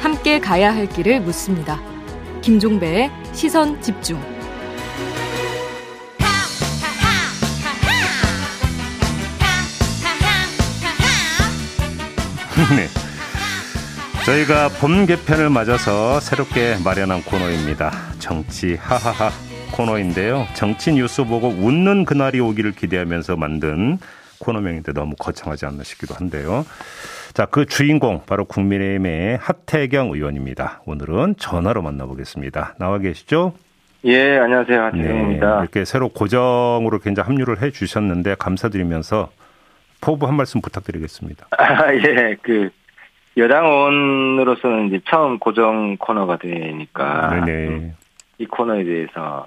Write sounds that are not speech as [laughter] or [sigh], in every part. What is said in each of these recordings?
함께 가야 할 길을 묻습니다. 김종배의 시선 집중. [laughs] 네. 저희가 봄 개편을 맞아서 새롭게 마련한 코너입니다. 정치 하하하 코너인데요. 정치 뉴스 보고 웃는 그날이 오기를 기대하면서 만든 코너명인데 너무 거창하지 않나 싶기도 한데요. 자, 그 주인공 바로 국민의힘의 하태경 의원입니다. 오늘은 전화로 만나보겠습니다. 나와 계시죠? 예, 안녕하세요. 하태경입니다. 네, 이렇게 새로 고정으로 굉장히 합류를 해 주셨는데 감사드리면서 포부 한 말씀 부탁드리겠습니다. 아, 예, 그 여당원으로서는 이제 처음 고정 코너가 되니까 네네. 이 코너에 대해서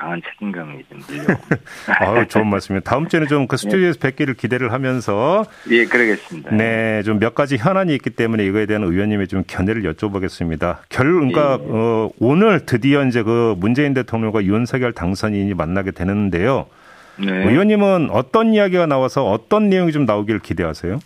강한 책임감이 좀 들려고. [laughs] 아유, 좋은 말씀이에요. 다음 주에는 좀 그 스튜디오에서 뵙기를 기대를 하면서 예, 그러겠습니다. 네, 좀 몇 가지 현안이 있기 때문에 이거에 대한 의원님의 좀 견해를 여쭤보겠습니다. 결, 그러니까 예. 어, 오늘 드디어 이제 그 문재인 대통령과 윤석열 당선인이 만나게 되는데요. 네. 의원님은 어떤 이야기가 나와서 어떤 내용이 좀 나오기를 기대하세요?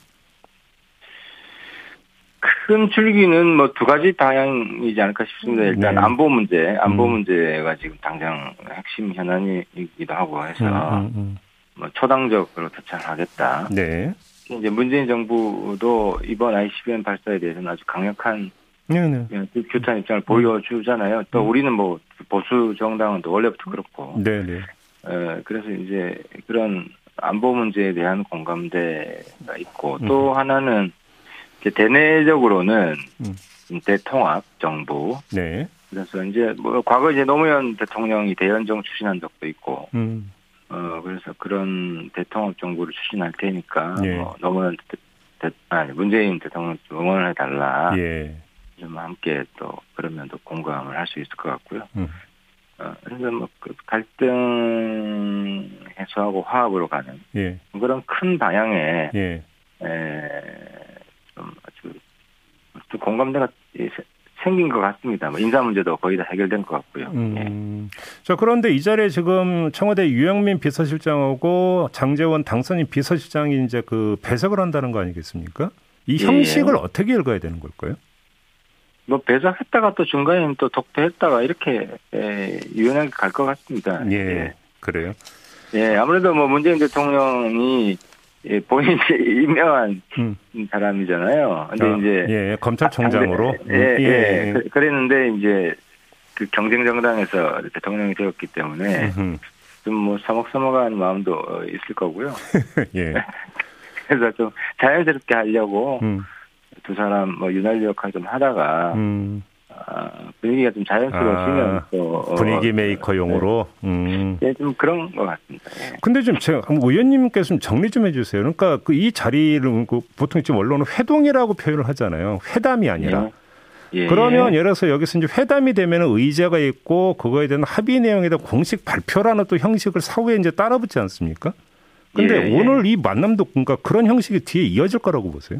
큰 줄기는 뭐 두 가지 방향이지 않을까 싶습니다. 일단 네. 안보 문제, 안보 음. 문제가 지금 당장 핵심 현안이기도 하고 해서 음, 음, 뭐 초당적으로 대처하겠다. 음. 네. 이제 문재인 정부도 이번 ICBM 발사에 대해서는 아주 강력한 네, 네. 규탄 입장을 보여주잖아요. 또 음. 우리는 뭐 보수 정당은 또 원래부터 그렇고. 네, 네. 에, 그래서 이제 그런 안보 문제에 대한 공감대가 있고 또 하나는 대내적으로는 음. 대통합 정부. 네. 그래서 이제 뭐 과거 이제 노무현 대통령이 대연정 추진한 적도 있고 음. 어 그래서 그런 대통합 정부를 추진할 테니까 예. 뭐 노무현 대, 대, 아니 문재인 대통령 좀 응원해 달라. 예. 좀 함께 또 그러면 또 공감을 할 수 있을 것 같고요. 음. 어, 그래서 뭐그 갈등 해소하고 화합으로 가는 예. 그런 큰 방향에 예. 에, 공감대가 예, 세- 생긴 것 같습니다. 뭐 인사 문제도 거의 다 해결된 것 같고요. 예. 음. 자, 그런데 이 자리에 지금 청와대 유영민 비서실장하고 장재원 당선인 비서실장이 이제 그 배석을 한다는 거 아니겠습니까? 이 예. 형식을 어떻게 읽어야 되는 걸까요? 뭐 배석했다가 또 중간에 또 독대했다가 이렇게 에, 유연하게 갈 것 같습니다. 예. 그래요. 예, 아무래도 뭐 문재인 대통령이 예, 본인이 임명한 음. 사람이잖아요. 근데 아, 이제 예, 검찰총장으로. 아, 예, 예, 예. 그- 그랬는데 이제 그 경쟁 정당에서 대통령이 되었기 때문에 음흠. 좀뭐 서먹서먹한 마음도 어, 있을 거고요. [laughs] 예. [laughs] 그래서 좀 자연스럽게 하려고 음. 두 사람 뭐 윤활유 역할 좀 하다가 음. 아, 분위기가 좀 자연스러워지면 아, 또 어, 분위기 메이커용으로. 음. 예, 좀 그런 것 같습니다. 예. 근데 좀 제가 의원님께서 좀 정리 좀 해주세요. 그러니까 그 이 자리를 그 보통 지금 언론은 회동이라고 표현을 하잖아요. 회담이 아니라. 예. 그러면 예를 들어서 여기서 이제 회담이 되면 의제가 있고 그거에 대한 합의 내용에 대한 공식 발표라는 또 형식을 사후에 이제 따라붙지 않습니까? 근데 예, 예. 오늘 이 만남도 그러니까 그런 형식이 뒤에 이어질 거라고 보세요.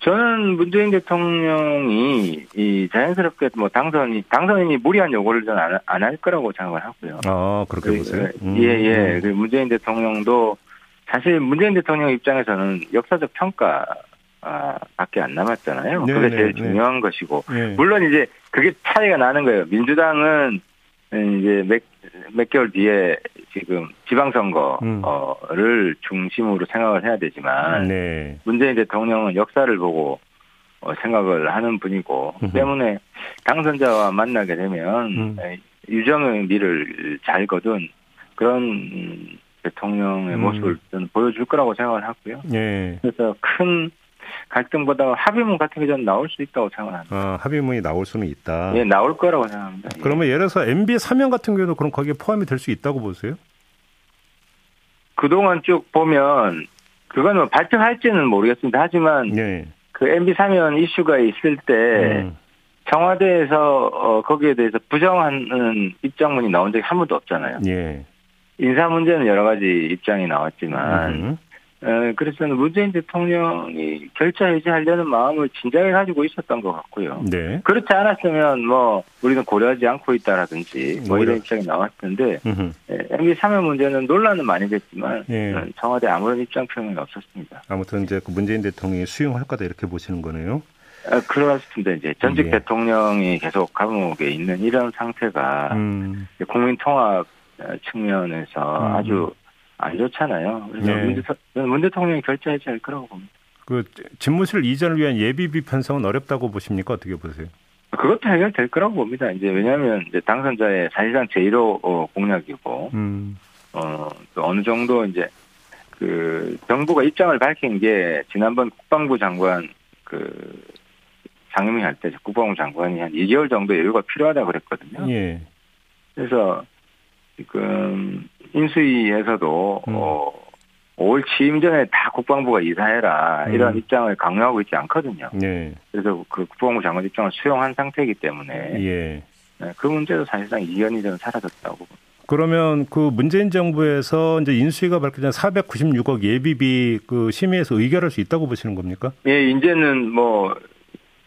저는 문재인 대통령이 이 자연스럽게 뭐 당선이 당선인이 무리한 요구를 저는 안할 거라고 생각을 하고요. 아 그렇게 그, 보세요. 음. 예, 예. 그 문재인 대통령도 사실 문재인 대통령 입장에서는 역사적 평가 아, 밖에 안 남았잖아요. 네, 그게 네, 제일 네. 중요한 것이고. 예. 물론 이제 그게 차이가 나는 거예요. 민주당은 이제 몇, 몇 개월 뒤에 지금 지방선거를 중심으로 생각을 해야 되지만 네. 문재인 대통령은 역사를 보고 어, 생각을 하는 분이고 음흠. 때문에 당선자와 만나게 되면 음. 에, 유정의 미를 잘 거둔 그런 음, 대통령의 음. 모습을 저는 보여줄 거라고 생각을 하고요. 예. 그래서 큰 갈등보다 합의문 같은 게 저는 나올 수 있다고 생각합니다. 아, 합의문이 나올 수는 있다. 예, 나올 거라고 생각합니다. 예. 그러면 예 를 들어서 MB 사면 같은 경우도 그럼 거기에 포함이 될 수 있다고 보세요? 그동안 쭉 보면 그건 뭐 발표할지는 모르겠습니다. 하지만 예. 그 MB 사면 이슈가 있을 때 음. 청와대에서 어, 거기에 대해서 부정하는 입장문이 나온 적이 한 번도 없잖아요. 예. 인사 문제는 여러 가지 입장이 나왔지만 음. 에, 그래서 문재인 대통령이 결자 해지하려는 마음을 진작에 가지고 있었던 것 같고요. 네. 그렇지 않았으면 뭐 우리는 고려하지 않고 있다라든지 뭐 이런 입장이 나왔는데 MB 사면 문제는 논란은 많이 됐지만 예. 청와대 아무런 입장 표명이 없었습니다. 아무튼 이제 그 문재인 대통령이 수용할 거다 이렇게 보시는 거네요. 아, 그렇습니다. 이제 전직 예. 대통령이 계속 감옥에 있는 이런 상태가 음. 국민 통합 측면에서 음. 아주 안 좋잖아요. 그래서 네. 문, 대, 문 대통령이 결재하지 않을 거라고 봅니다. 그 집무실 이전을 위한 예비비 편성은 어렵다고 보십니까? 어떻게 보세요? 그것도 해결될 거라고 봅니다. 이제 왜냐하면 이제 당선자의 사실상 제1호 어, 공약이고, 음. 어, 또 어느 정도 이제 그 정부가 입장을 밝힌 게 지난번 국방부 장관 그 상임위 할때 국방부 장관이 한 2개월 정도 여유가 필요하다 고 그랬거든요. 예. 그래서 지금 인수위에서도 음. 어, 5월 취임 전에 다 국방부가 이사해라 이런 음. 입장을 강요하고 있지 않거든요. 예. 그래서 그 국방부 장관 입장을 수용한 상태이기 때문에 예. 네, 그 문제도 사실상 이견이 좀 사라졌다고. 그러면 그 문재인 정부에서 이제 인수위가 밝혀진 496억 예비비 그 심의에서 의결할 수 있다고 보시는 겁니까? 예, 이제는 뭐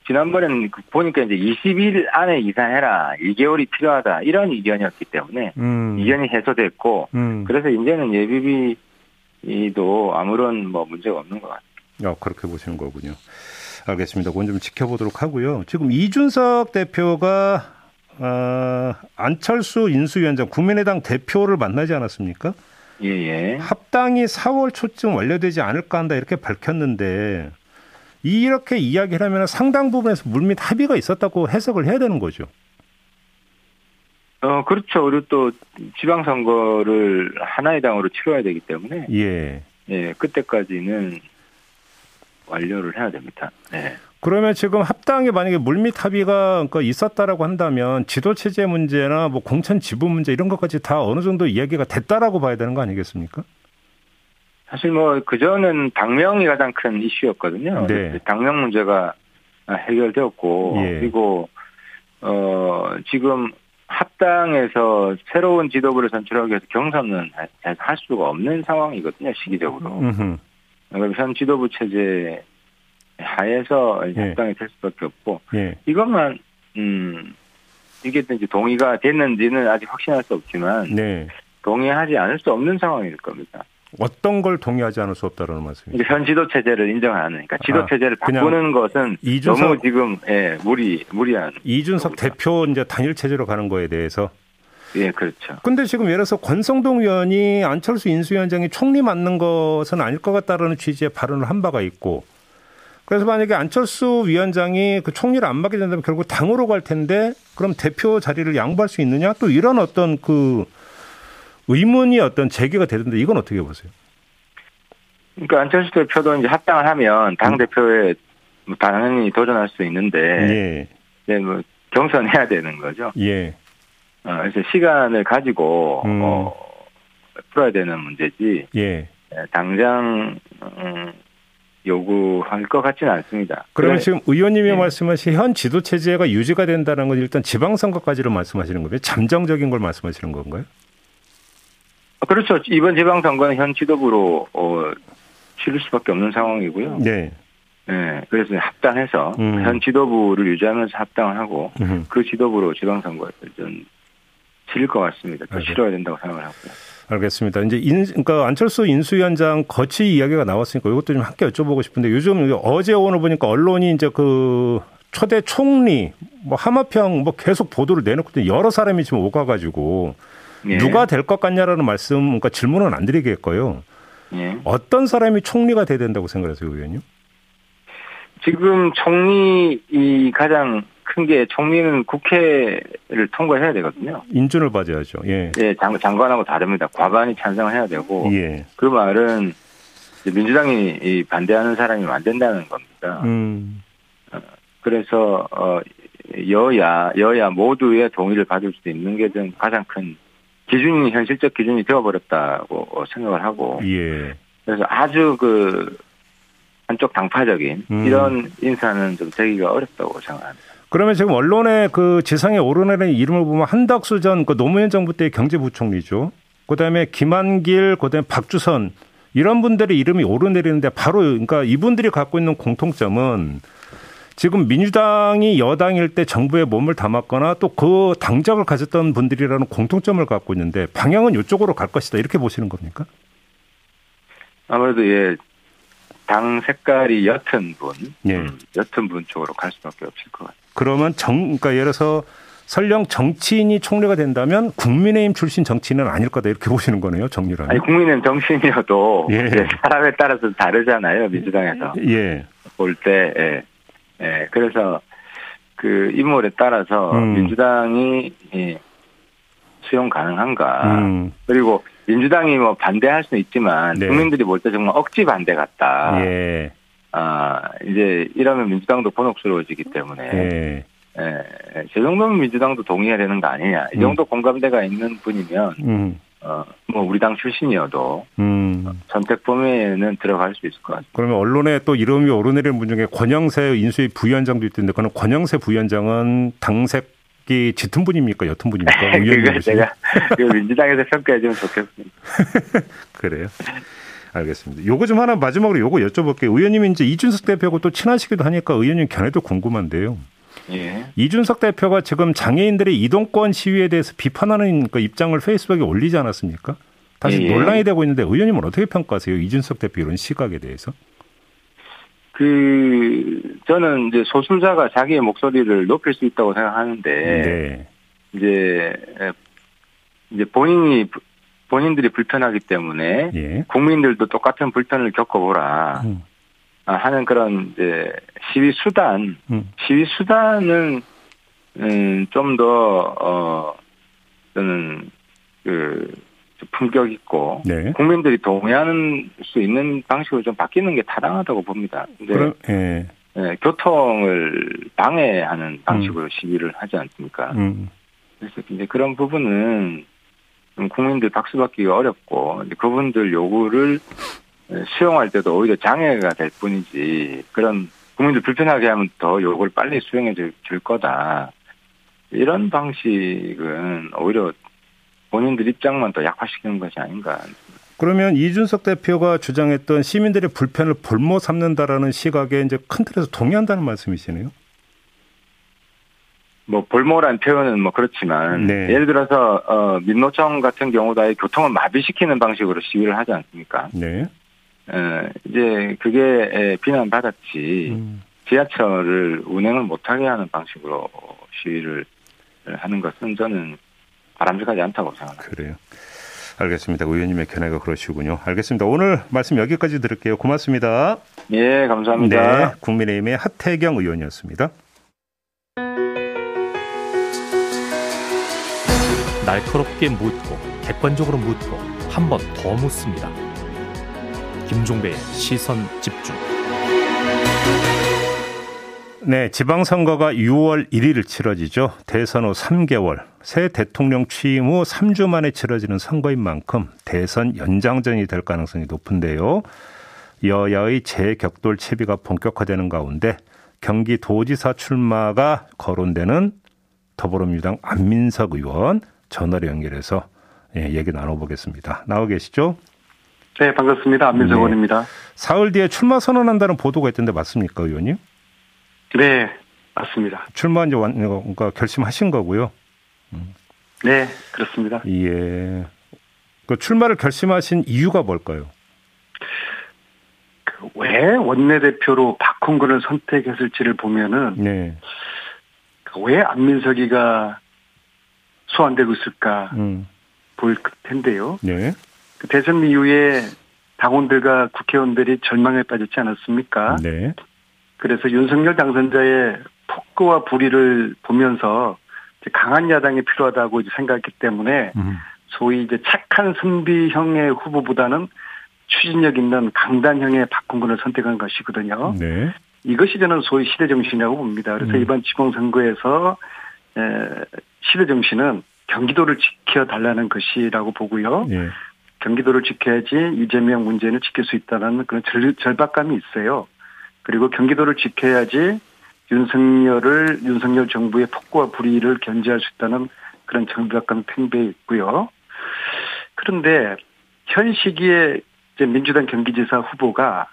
지난번에는 그 보니까 이제 20일 안에 이사해라. 2개월이 필요하다. 이런 의견이었기 때문에 음. 의견이 해소됐고 음. 그래서 이제는 예비비도 아무런 뭐 문제가 없는 것 같아요. 아, 그렇게 보시는 거군요. 알겠습니다. 그건 좀 지켜보도록 하고요. 지금 이준석 대표가 어, 안철수 인수위원장 국민의당 대표를 만나지 않았습니까? 예, 예. 합당이 4월 초쯤 완료되지 않을까 한다 이렇게 밝혔는데 이렇게 이야기를 하면 상당 부분에서 물밑 합의가 있었다고 해석을 해야 되는 거죠. 어, 그렇죠. 그리고 또 지방선거를 하나의 당으로 치러야 되기 때문에. 예. 예, 그때까지는 완료를 해야 됩니다. 네. 그러면 지금 합당에 만약에 물밑 합의가 그러니까 있었다라고 한다면 지도 체제 문제나 뭐 공천 지분 문제 이런 것까지 다 어느 정도 이야기가 됐다라고 봐야 되는 거 아니겠습니까? 사실 뭐 그전은 당명이 가장 큰 이슈였거든요. 네. 당명 문제가 해결되었고 예. 그리고 어 지금 합당에서 새로운 지도부를 선출하기 위해서 경선은 할 수가 없는 상황이거든요 시기적으로. 그럼 현 지도부 체제 하에서 예. 합당이 될 수밖에 없고 예. 이것만 음 이게 이제 동의가 됐는지는 아직 확신할 수 없지만 네. 동의하지 않을 수 없는 상황일 겁니다. 어떤 걸 동의하지 않을 수 없다는 말씀이죠. 현 지도 체제를 인정하는, 그러니까 지도 아, 체제를 바꾸는 것은 이준석, 너무 지금 예, 무리 무리한. 이준석 거구나. 대표 이제 단일 체제로 가는 거에 대해서. 예, 그렇죠. 근데 지금 예를 들어서 권성동 의원이 안철수 인수위원장이 총리 맞는 것은 아닐 것 같다라는 취지의 발언을 한 바가 있고. 그래서 만약에 안철수 위원장이 그 총리를 안 맡게 된다면 결국 당으로 갈 텐데 그럼 대표 자리를 양보할 수 있느냐? 또 이런 어떤 그 의문이 어떤 제기가 되던데 이건 어떻게 보세요? 그러니까 안철수 대표도 이제 합당을 하면 당 음. 대표에 뭐 당연히 도전할 수 있는데 예. 뭐 경선해야 되는 거죠. 예. 어, 그래서 시간을 가지고 음. 어, 풀어야 되는 문제지. 예. 예 당장 음, 요구할 것 같지는 않습니다. 그러면 지금 의원님이 네. 말씀하신 현 지도 체제가 유지가 된다는 건 일단 지방선거까지로 말씀하시는 거예요? 잠정적인 걸 말씀하시는 건가요? 그렇죠. 이번 지방선거는 현 지도부로 어, 치를 수밖에 없는 상황이고요. 네. 네. 그래서 합당해서 음. 현 지도부를 유지하면서 합당을 하고 음. 그 지도부로 지방선거를 좀 치를 것 같습니다. 또 치러야 된다고 생각을 하고요. 알겠습니다. 이제 인, 그러니까 안철수 인수위원장 거치 이야기가 나왔으니까 이것도 좀 함께 여쭤보고 싶은데 요즘 어제 오늘 보니까 언론이 이제 그 초대 총리 뭐 하마평 뭐 계속 보도를 내놓고 여러 사람이 지금 오가가지고 예. 누가 될 것 같냐라는 말씀, 그러니까 질문은 안 드리겠고요. 예. 어떤 사람이 총리가 돼야 된다고 생각하세요, 의원님? 지금 총리 이 가장 큰 게 총리는 국회를 통과해야 되거든요. 인준을 받아야죠. 예. 예, 장, 장관하고 다릅니다. 과반이 찬성을 해야 되고. 예. 그 말은 민주당이 반대하는 사람이 안 된다는 겁니다. 음. 어, 그래서 어 여야 여야 모두의 동의를 받을 수 있는 게 가장 큰 기준이 현실적 기준이 되어버렸다고 생각을 하고 예. 그래서 아주 그 한쪽 당파적인 음. 이런 인사는 좀 되기가 어렵다고 생각합니다. 그러면 지금 언론에 그 지상에 오르내는 이름을 보면 한덕수 전 그 노무현 정부 때 경제부총리죠. 그다음에 김한길, 그다음에 박주선 이런 분들의 이름이 오르내리는데 바로 그러니까 이분들이 갖고 있는 공통점은 지금 민주당이 여당일 때 정부에 몸을 담았거나 또 그 당적을 가졌던 분들이라는 공통점을 갖고 있는데 방향은 이쪽으로 갈 것이다 이렇게 보시는 겁니까? 아무래도 예, 당 색깔이 옅은 분, 예. 음, 옅은 분 쪽으로 갈 수밖에 없을 것 같아요. 그러면 정, 그러니까 예를 들어서 설령 정치인이 총리가 된다면 국민의힘 출신 정치인은 아닐 거다 이렇게 보시는 거네요, 정리라면. 아니 국민의힘 정치인이어도 예. 사람에 따라서 다르잖아요, 민주당에서 예. 볼 때. 예. 예. 그래서 그 인물에 따라서 음. 민주당이 예, 수용 가능한가. 음. 그리고 민주당이 뭐 반대할 수는 있지만 네. 국민들이 볼 때 정말 억지 반대 같다. 예. 아 이제 이러면 민주당도 곤혹스러워지기 때문에 예. 예, 저 정도면 민주당도 동의해야 되는 거 아니냐. 이 정도 공감대가 있는 분이면 음. 어, 뭐 우리 당 출신이어도 음. 선택 범위에는 들어갈 수 있을 것 같습니다. 그러면 언론에 또 이름이 오르내리는 분 중에 권영세 인수위 부위원장도 있던데 그는 권영세 부위원장은 당색 이 짙은 분입니까? 옅은 분입니까? [laughs] 그거? 제가 그 민주당에서 평가해 주면 좋겠습니다. [laughs] 그래요. 알겠습니다. 요거 좀 하나 마지막으로 요거 여쭤볼게요. 의원님이 이제 이준석 대표하고 또 친하시기도 하니까 의원님 견해도 궁금한데요. 예. 이준석 대표가 지금 장애인들의 이동권 시위에 대해서 비판하는 그 입장을 페이스북에 올리지 않았습니까? 다시 예, 예. 논란이 되고 있는데 의원님은 어떻게 평가하세요? 이준석 대표 이런 시각에 대해서? 그 저는 이제 소수자가 자기의 목소리를 높일 수 있다고 생각하는데 네. 이제 이제 본인이 본인들이 불편하기 때문에 예. 국민들도 똑같은 불편을 겪어보라 음. 아, 하는 그런 이제 시위 수단 음. 시위 수단은 음, 좀더 어, 저는 그 품격 있고 네. 국민들이 동의하는 수 있는 방식으로 좀 바뀌는 게 타당하다고 봅니다. 근데 그럼 예. 예, 교통을 방해하는 방식으로 시위를 하지 않습니까? 음. 그래서 이제 그런 부분은 좀 국민들 박수 받기가 어렵고 이제 그분들 요구를 수용할 때도 오히려 장애가 될 뿐이지 그런 국민들 불편하게 하면 더 요구를 빨리 수용해 줄, 줄 거다. 이런 방식은 오히려 본인들 입장만 더 약화시키는 것이 아닌가. 그러면 이준석 대표가 주장했던 시민들의 불편을 볼모 삼는다라는 시각에 이제 큰 틀에서 동의한다는 말씀이시네요. 뭐 볼모란 표현은 뭐 그렇지만 네. 예를 들어서 어 민노총 같은 경우도 아예 교통을 마비시키는 방식으로 시위를 하지 않습니까? 네. 어, 이제 그게 에, 비난받았지 음. 지하철을 운행을 못하게 하는 방식으로 시위를 하는 것은 저는 바람직하지 않다고 생각합니다. 그래요. 알겠습니다. 의원님의 견해가 그러시군요. 알겠습니다. 오늘 말씀 여기까지 들을게요. 고맙습니다. 예, 감사합니다. 네, 국민의힘의 하태경 의원이었습니다. 날카롭게 묻고 객관적으로 묻고 한 번 더 묻습니다. 김종배의 시선 집중. 네, 지방선거가 6월 1일 치러지죠. 대선 후 3개월, 새 대통령 취임 후 3주 만에 치러지는 선거인 만큼 대선 연장전이 될 가능성이 높은데요. 여야의 재격돌 채비가 본격화되는 가운데 경기도지사 출마가 거론되는 더불어민주당 안민석 의원 전화로 연결해서 예, 얘기 나눠보겠습니다. 나와 계시죠? 네, 반갑습니다. 안민석 네. 의원입니다. 사흘 뒤에 출마 선언한다는 보도가 있던데 맞습니까, 의원님? 네, 맞습니다. 출마 이제 완, 그러니까 결심하신 거고요. 네, 그렇습니다. 예. 그 출마를 결심하신 이유가 뭘까요? 그 왜 원내대표로 박홍근을 선택했을지를 보면은 네. 그 왜 안민석이가 소환되고 있을까 음. 보일 텐데요. 네. 그 대선 이후에 당원들과 국회의원들이 절망에 빠졌지 않았습니까? 네. 그래서 윤석열 당선자의 폭거와 불의를 보면서 강한 야당이 필요하다고 이제 생각했기 때문에 음. 소위 이제 착한 선비형의 후보보다는 추진력 있는 강단형의 박홍근을 선택한 것이거든요. 네. 이것이 저는 소위 시대 정신이라고 봅니다. 그래서 음. 이번 지방선거에서 에, 시대 정신은 경기도를 지켜달라는 것이라고 보고요. 예. 경기도를 지켜야지 이재명 문재인을 지킬 수 있다는 그런 절, 절박감이 있어요. 그리고 경기도를 지켜야지 윤석열을 윤석열 정부의 폭거와 불의를 견제할 수 있다는 그런 절박감이 팽배해 있고요. 그런데 현 시기에 이제 민주당 경기지사 후보가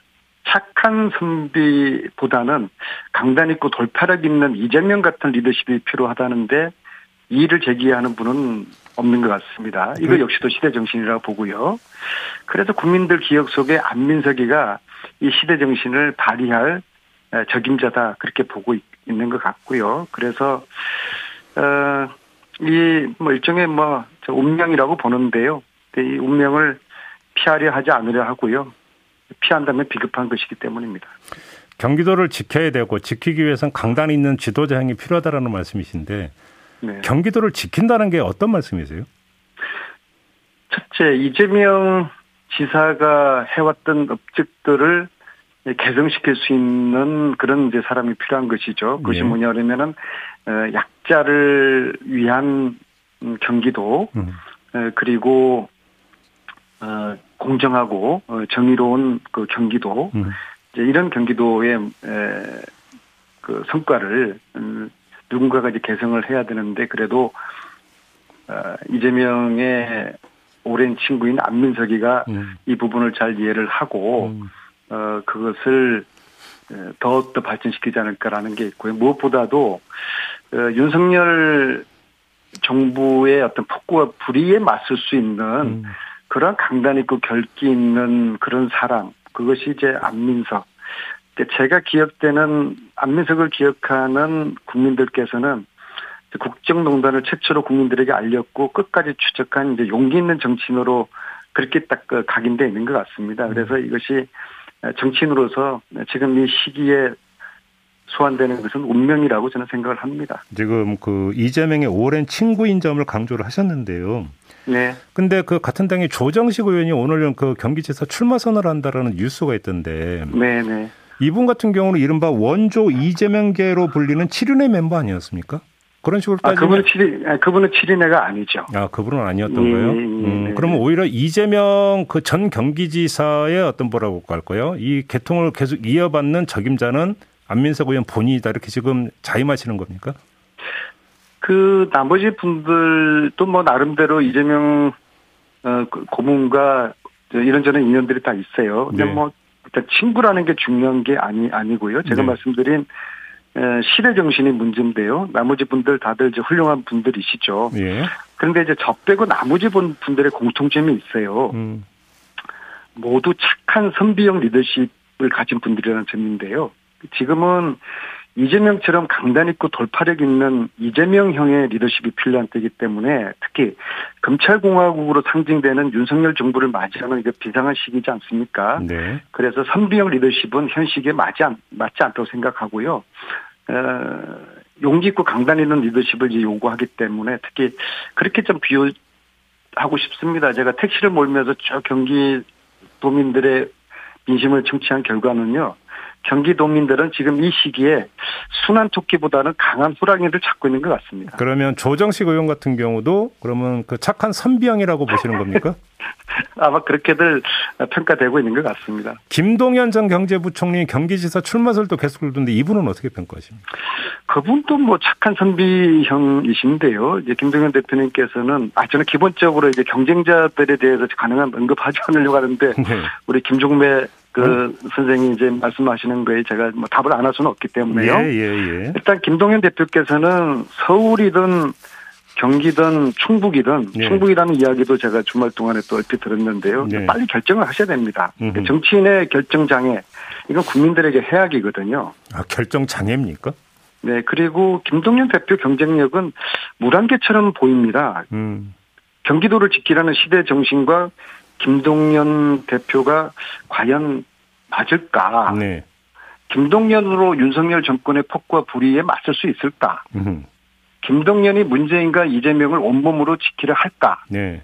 착한 선비보다는 강단 있고 돌파력 있는 이재명 같은 리더십이 필요하다는데 이의를 제기하는 분은 없는 것 같습니다. 이거 그 역시도 시대 정신이라고 보고요. 그래서 국민들 기억 속에 안민석이가 이 시대 정신을 발휘할 적임자다 그렇게 보고 있는 것 같고요. 그래서 어이뭐 일종의 뭐 운명이라고 보는데요. 이 운명을 피하려 하지 않으려 하고요. 피한다면 비급한 것이기 때문입니다. 경기도를 지켜야 되고 지키기 위해서는 강단 있는 지도자 형이 필요하다라는 말씀이신데 네. 경기도를 지킨다는 게 어떤 말씀이세요? 첫째 이재명 지사가 해왔던 업적들을 개성시킬 수 있는 그런 이제 사람이 필요한 것이죠. 그것이 네. 뭐냐면은 어, 약자를 위한 경기도 음. 그리고 어, 공정하고 어, 정의로운 그 경기도 음. 이제 이런 경기도의 그 성과를 음, 누군가가 이제 개성을 해야 되는데 그래도 어, 이재명의 오랜 친구인 안민석이가 음. 이 부분을 잘 이해를 하고 음. 어 그것을 더욱더 발전시키지 않을까라는 게 있고요. 무엇보다도 어, 윤석열 정부의 어떤 폭구와 불의에 맞설 수 있는 음. 그런 강단 있고 결기 있는 그런 사람 그것이 이제 안민석 제가 기억되는 안민석을 기억하는 국민들께서는 국정농단을 최초로 국민들에게 알렸고 끝까지 추적한 이제 용기 있는 정치인으로 그렇게 딱그 각인돼 있는 것 같습니다. 그래서 이것이 정치인으로서 지금 이 시기에 소환되는 것은 운명이라고 저는 생각을 합니다. 지금 그 이재명의 오랜 친구인 점을 강조를 하셨는데요. 네. 근데 그 같은 당의 조정식 의원이 오늘 그 경기지사 출마 선언을 한다라는 뉴스가 있던데. 네, 네. 이분 같은 경우는 이른바 원조 이재명계로 불리는 7인의 멤버 아니었습니까? 그런 식으로 따지면 아, 그분은 7인, 아, 그분은 7인회가 아니죠. 아, 그분은 아니었던 예, 거예요? 예, 음, 네. 그러면 오히려 이재명 그 전 경기지사의 어떤 뭐라고 할까요? 이 개통을 계속 이어받는 적임자는 안민석 의원 본인이다 이렇게 지금 자임하시는 겁니까? 그 나머지 분들도 뭐 나름대로 이재명 어, 그 고문과 이런저런 인연들이 다 있어요. 근데 네. 뭐 일단 친구라는 게 중요한 게 아니 아니고요. 제가 네. 말씀드린 시대 정신이 문제인데요. 나머지 분들 다들 이제 훌륭한 분들이시죠. 예. 그런데 이제 저 빼고 나머지 분들의 공통점이 있어요. 음. 모두 착한 선비형 리더십을 가진 분들이라는 점인데요. 지금은 이재명처럼 강단 있고 돌파력 있는 이재명 형의 리더십이 필요한 때이기 때문에 특히 검찰공화국으로 상징되는 윤석열 정부를 맞이하는 이게 비상한 시기지 않습니까? 네. 그래서 선비형 리더십은 현 시기에 맞지, 않, 맞지 않다고 생각하고요. 어, 용기 있고 강단 있는 리더십을 이제 요구하기 때문에 특히 그렇게 좀 비유하고 싶습니다. 제가 택시를 몰면서 저 경기 도민들의 민심을 청취한 결과는요. 경기도민들은 지금 이 시기에 순한 토끼보다는 강한 호랑이를 찾고 있는 것 같습니다. 그러면 조정식 의원 같은 경우도 그러면 그 착한 선비형이라고 보시는 겁니까? [laughs] 아마 그렇게들 평가되고 있는 것 같습니다. 김동연 전 경제부총리 경기지사 출마설도 계속 들던데 이분은 어떻게 평가하십니까? 그분도 뭐 착한 선비형이신데요. 이제 김동연 대표님께서는 아 저는 기본적으로 이제 경쟁자들에 대해서 가능한 언급하지 않으려고 하는데 네. 우리 김종배 그 음. 선생님이 이제 말씀하시는 거에 제가 뭐 답을 안 할 수는 없기 때문에요. 예, 예, 예. 일단 김동연 대표께서는 서울이든 경기든 충북이든 예. 충북이라는 이야기도 제가 주말 동안에 또 얼핏 들었는데요. 예. 빨리 결정을 하셔야 됩니다. 음흠. 정치인의 결정 장애 이건 국민들에게 해악이거든요. 아 결정 장애입니까? 네 그리고 김동연 대표 경쟁력은 물안개처럼 보입니다. 음. 경기도를 지키라는 시대 정신과 김동연 대표가 과연 맞을까? 네. 김동연으로 윤석열 정권의 폭과 불의에 맞설 수 있을까? 음흠. 김동연이 문재인과 이재명을 온몸으로 지키려 할까? 네.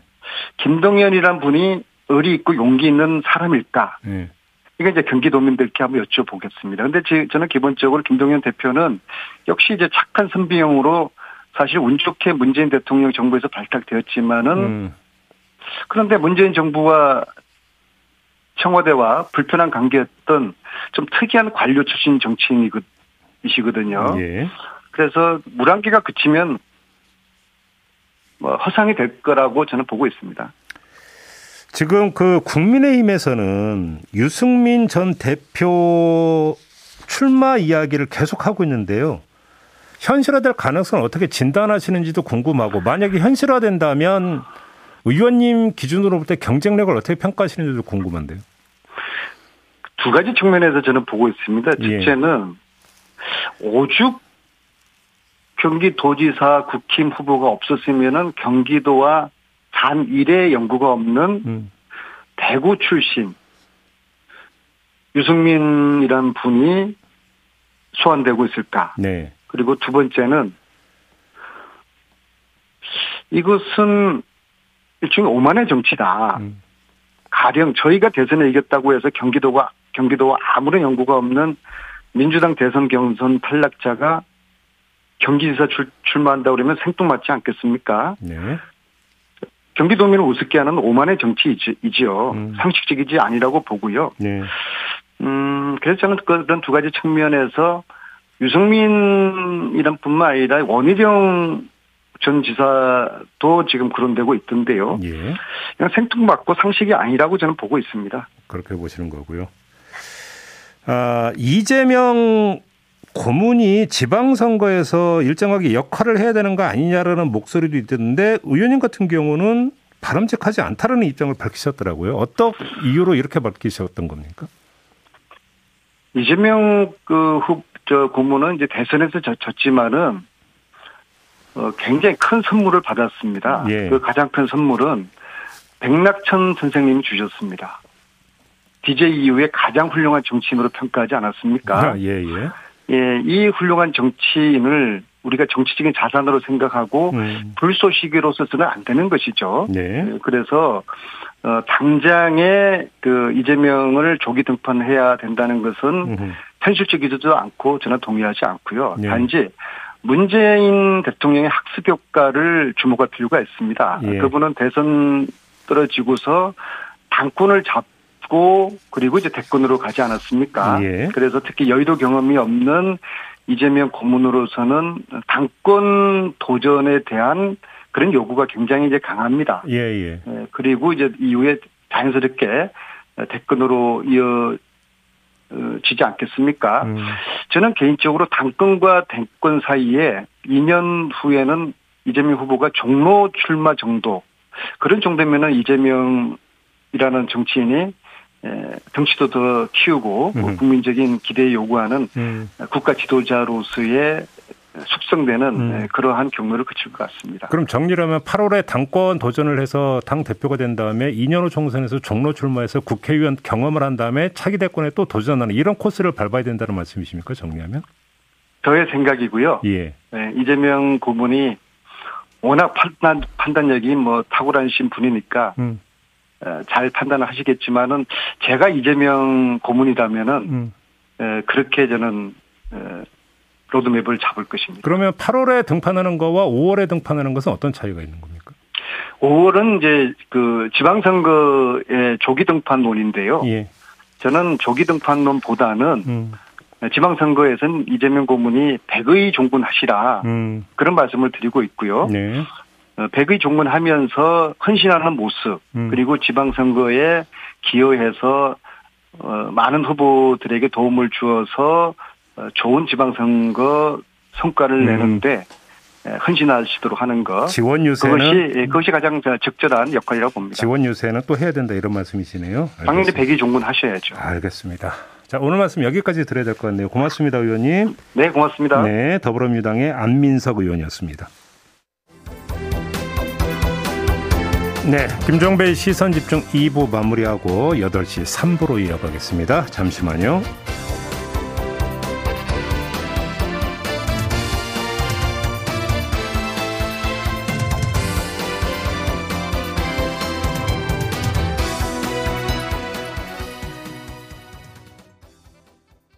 김동연이란 분이 의리 있고 용기 있는 사람일까? 네. 이게 이제 경기도민들께 한번 여쭤보겠습니다. 근데 저는 기본적으로 김동연 대표는 역시 이제 착한 선비형으로 사실 운 좋게 문재인 대통령 정부에서 발탁되었지만은 음. 그런데 문재인 정부와 청와대와 불편한 관계였던 좀 특이한 관료 출신 정치인이시거든요. 예. 그래서 물안기가 그치면 뭐 허상이 될 거라고 저는 보고 있습니다. 지금 그 국민의힘에서는 유승민 전 대표 출마 이야기를 계속하고 있는데요. 현실화될 가능성을 어떻게 진단하시는지도 궁금하고 만약에 현실화된다면 의원님 기준으로 볼 때 경쟁력을 어떻게 평가하시는지도 궁금한데요. 두 가지 측면에서 저는 보고 있습니다. 예. 첫째는 예. 오죽 경기도지사 국힘 후보가 없었으면은 경기도와 단 1의 연구가 없는 음. 대구 출신 유승민이란 분이 소환되고 있을까? 네. 그리고 두 번째는 이것은 일종의 오만의 정치다. 음. 가령 저희가 대선에 이겼다고 해서 경기도가 경기도와 아무런 연구가 없는 민주당 대선 경선 탈락자가 경기지사 출, 출마한다 그러면 생뚱맞지 않겠습니까? 네. 경기도민을 우습게 하는 오만의 정치이지요. 음. 상식적이지 아니라고 보고요. 네. 음, 그래서 저는 그런 두 가지 측면에서 유승민이란 뿐만 아니라 원희룡 전 지사도 지금 그런되고 있던데요. 예. 그냥 생뚱맞고 상식이 아니라고 저는 보고 있습니다. 그렇게 보시는 거고요. 아, 이재명 고문이 지방선거에서 일정하게 역할을 해야 되는 거 아니냐라는 목소리도 있던데 의원님 같은 경우는 바람직하지 않다라는 입장을 밝히셨더라고요. 어떤 이유로 이렇게 밝히셨던 겁니까? 이재명 그 후, 저 고문은 이제 대선에서 졌, 졌지만은 어, 굉장히 큰 선물을 받았습니다. 예. 그 가장 큰 선물은 백낙천 선생님이 주셨습니다. DJ 이후에 가장 훌륭한 정치인으로 평가하지 않았습니까? 아, 예, 예. 예, 이 훌륭한 정치인을 우리가 정치적인 자산으로 생각하고 음. 불쏘시개로 서는 안 되는 것이죠. 네. 예, 그래서 어, 당장에 그 이재명을 조기 등판해야 된다는 것은 음. 현실적이지도 않고 저는 동의하지 않고요. 네. 단지 문재인 대통령의 학습 효과를 주목할 필요가 있습니다. 예. 그분은 대선 떨어지고서 당권을 잡고 그리고 이제 대권으로 가지 않았습니까? 예. 그래서 특히 여의도 경험이 없는 이재명 고문으로서는 당권 도전에 대한 그런 요구가 굉장히 이제 강합니다. 예, 예. 예 그리고 이제 이후에 자연스럽게 대권으로 이어 어, 지지 않겠습니까? 음. 저는 개인적으로 당권과 대권 사이에 2년 후에는 이재명 후보가 종로 출마 정도 그런 정도면은 이재명이라는 정치인이 덩치도 더 키우고 음. 국민적인 기대에 요구하는 음. 국가 지도자로서의 숙성되는 음. 네, 그러한 경로를 거칠 것 같습니다. 그럼 정리하면 8월에 당권 도전을 해서 당 대표가 된 다음에 2년 후 총선에서 종로 출마해서 국회의원 경험을 한 다음에 차기 대권에 또 도전하는 이런 코스를 밟아야 된다는 말씀이십니까? 정리하면? 저의 생각이고요. 예. 네, 이재명 고문이 워낙 판단, 판단력이 뭐 탁월하신 분이니까 음. 어, 잘 판단을 하시겠지만은 제가 이재명 고문이라면은 음. 에, 그렇게 저는 에, 로드맵을 잡을 것입니다. 그러면 8월에 등판하는 거와 5월에 등판하는 것은 어떤 차이가 있는 겁니까? 5월은 이제 그 지방선거의 조기 등판론인데요. 예. 저는 조기 등판론보다는 음. 지방선거에서는 이재명 고문이 백의 종군하시라 음. 그런 말씀을 드리고 있고요. 네. 어, 백의 종군하면서 헌신하는 모습 음. 그리고 지방선거에 기여해서 어, 많은 후보들에게 도움을 주어서 어, 좋은 지방선거 성과를 음. 내는데 헌신하시도록 하는 것. 지원 유세는 그것이 예, 그것이 가장 적절한 역할이라고 봅니다. 지원 유세는 또 해야 된다 이런 말씀이시네요. 당연히 백의 종군 하셔야죠. 알겠습니다. 자 오늘 말씀 여기까지 드려야 될 것 같네요. 고맙습니다, 의원님. 네, 고맙습니다. 네, 더불어민주당의 안민석 의원이었습니다. 네, 김종배의 시선 집중 2부 마무리하고 8시 3부로 이어가겠습니다. 잠시만요.